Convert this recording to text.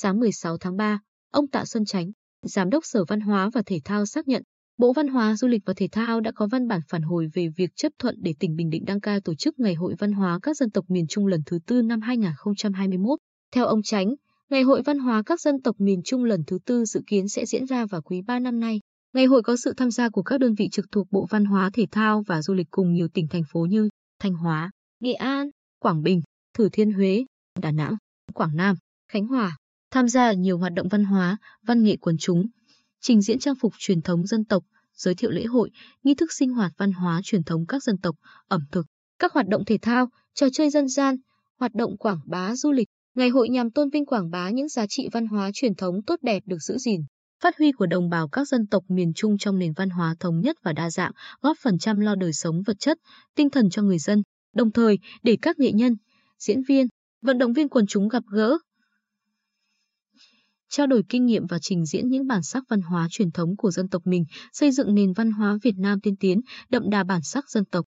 Sáng 16 tháng 3, ông Tạ Xuân Chánh, Giám đốc Sở Văn hóa và Thể thao xác nhận, Bộ Văn hóa, Du lịch và Thể thao đã có văn bản phản hồi về việc chấp thuận để tỉnh Bình Định đăng cai tổ chức Ngày hội Văn hóa các dân tộc miền Trung lần thứ tư năm 2021. Theo ông Chánh, Ngày hội Văn hóa các dân tộc miền Trung lần thứ tư dự kiến sẽ diễn ra vào quý 3 năm nay. Ngày hội có sự tham gia của các đơn vị trực thuộc Bộ Văn hóa, Thể thao và Du lịch cùng nhiều tỉnh thành phố như Thanh Hóa, Nghệ An, Quảng Bình, Thừa Thiên Huế, Đà Nẵng, Quảng Nam, Khánh Hòa. Tham gia nhiều hoạt động văn hóa, văn nghệ quần chúng, trình diễn trang phục truyền thống dân tộc, giới thiệu lễ hội, nghi thức sinh hoạt văn hóa truyền thống các dân tộc, ẩm thực, các hoạt động thể thao, trò chơi dân gian, hoạt động quảng bá du lịch. Ngày hội nhằm tôn vinh quảng bá những giá trị văn hóa truyền thống tốt đẹp được giữ gìn, phát huy của đồng bào các dân tộc miền Trung trong nền văn hóa thống nhất và đa dạng, góp phần chăm lo đời sống vật chất, tinh thần cho người dân, đồng thời để các nghệ nhân, diễn viên, vận động viên quần chúng gặp gỡ, trao đổi kinh nghiệm và trình diễn những bản sắc văn hóa truyền thống của dân tộc mình, xây dựng nền văn hóa Việt Nam tiên tiến, đậm đà bản sắc dân tộc.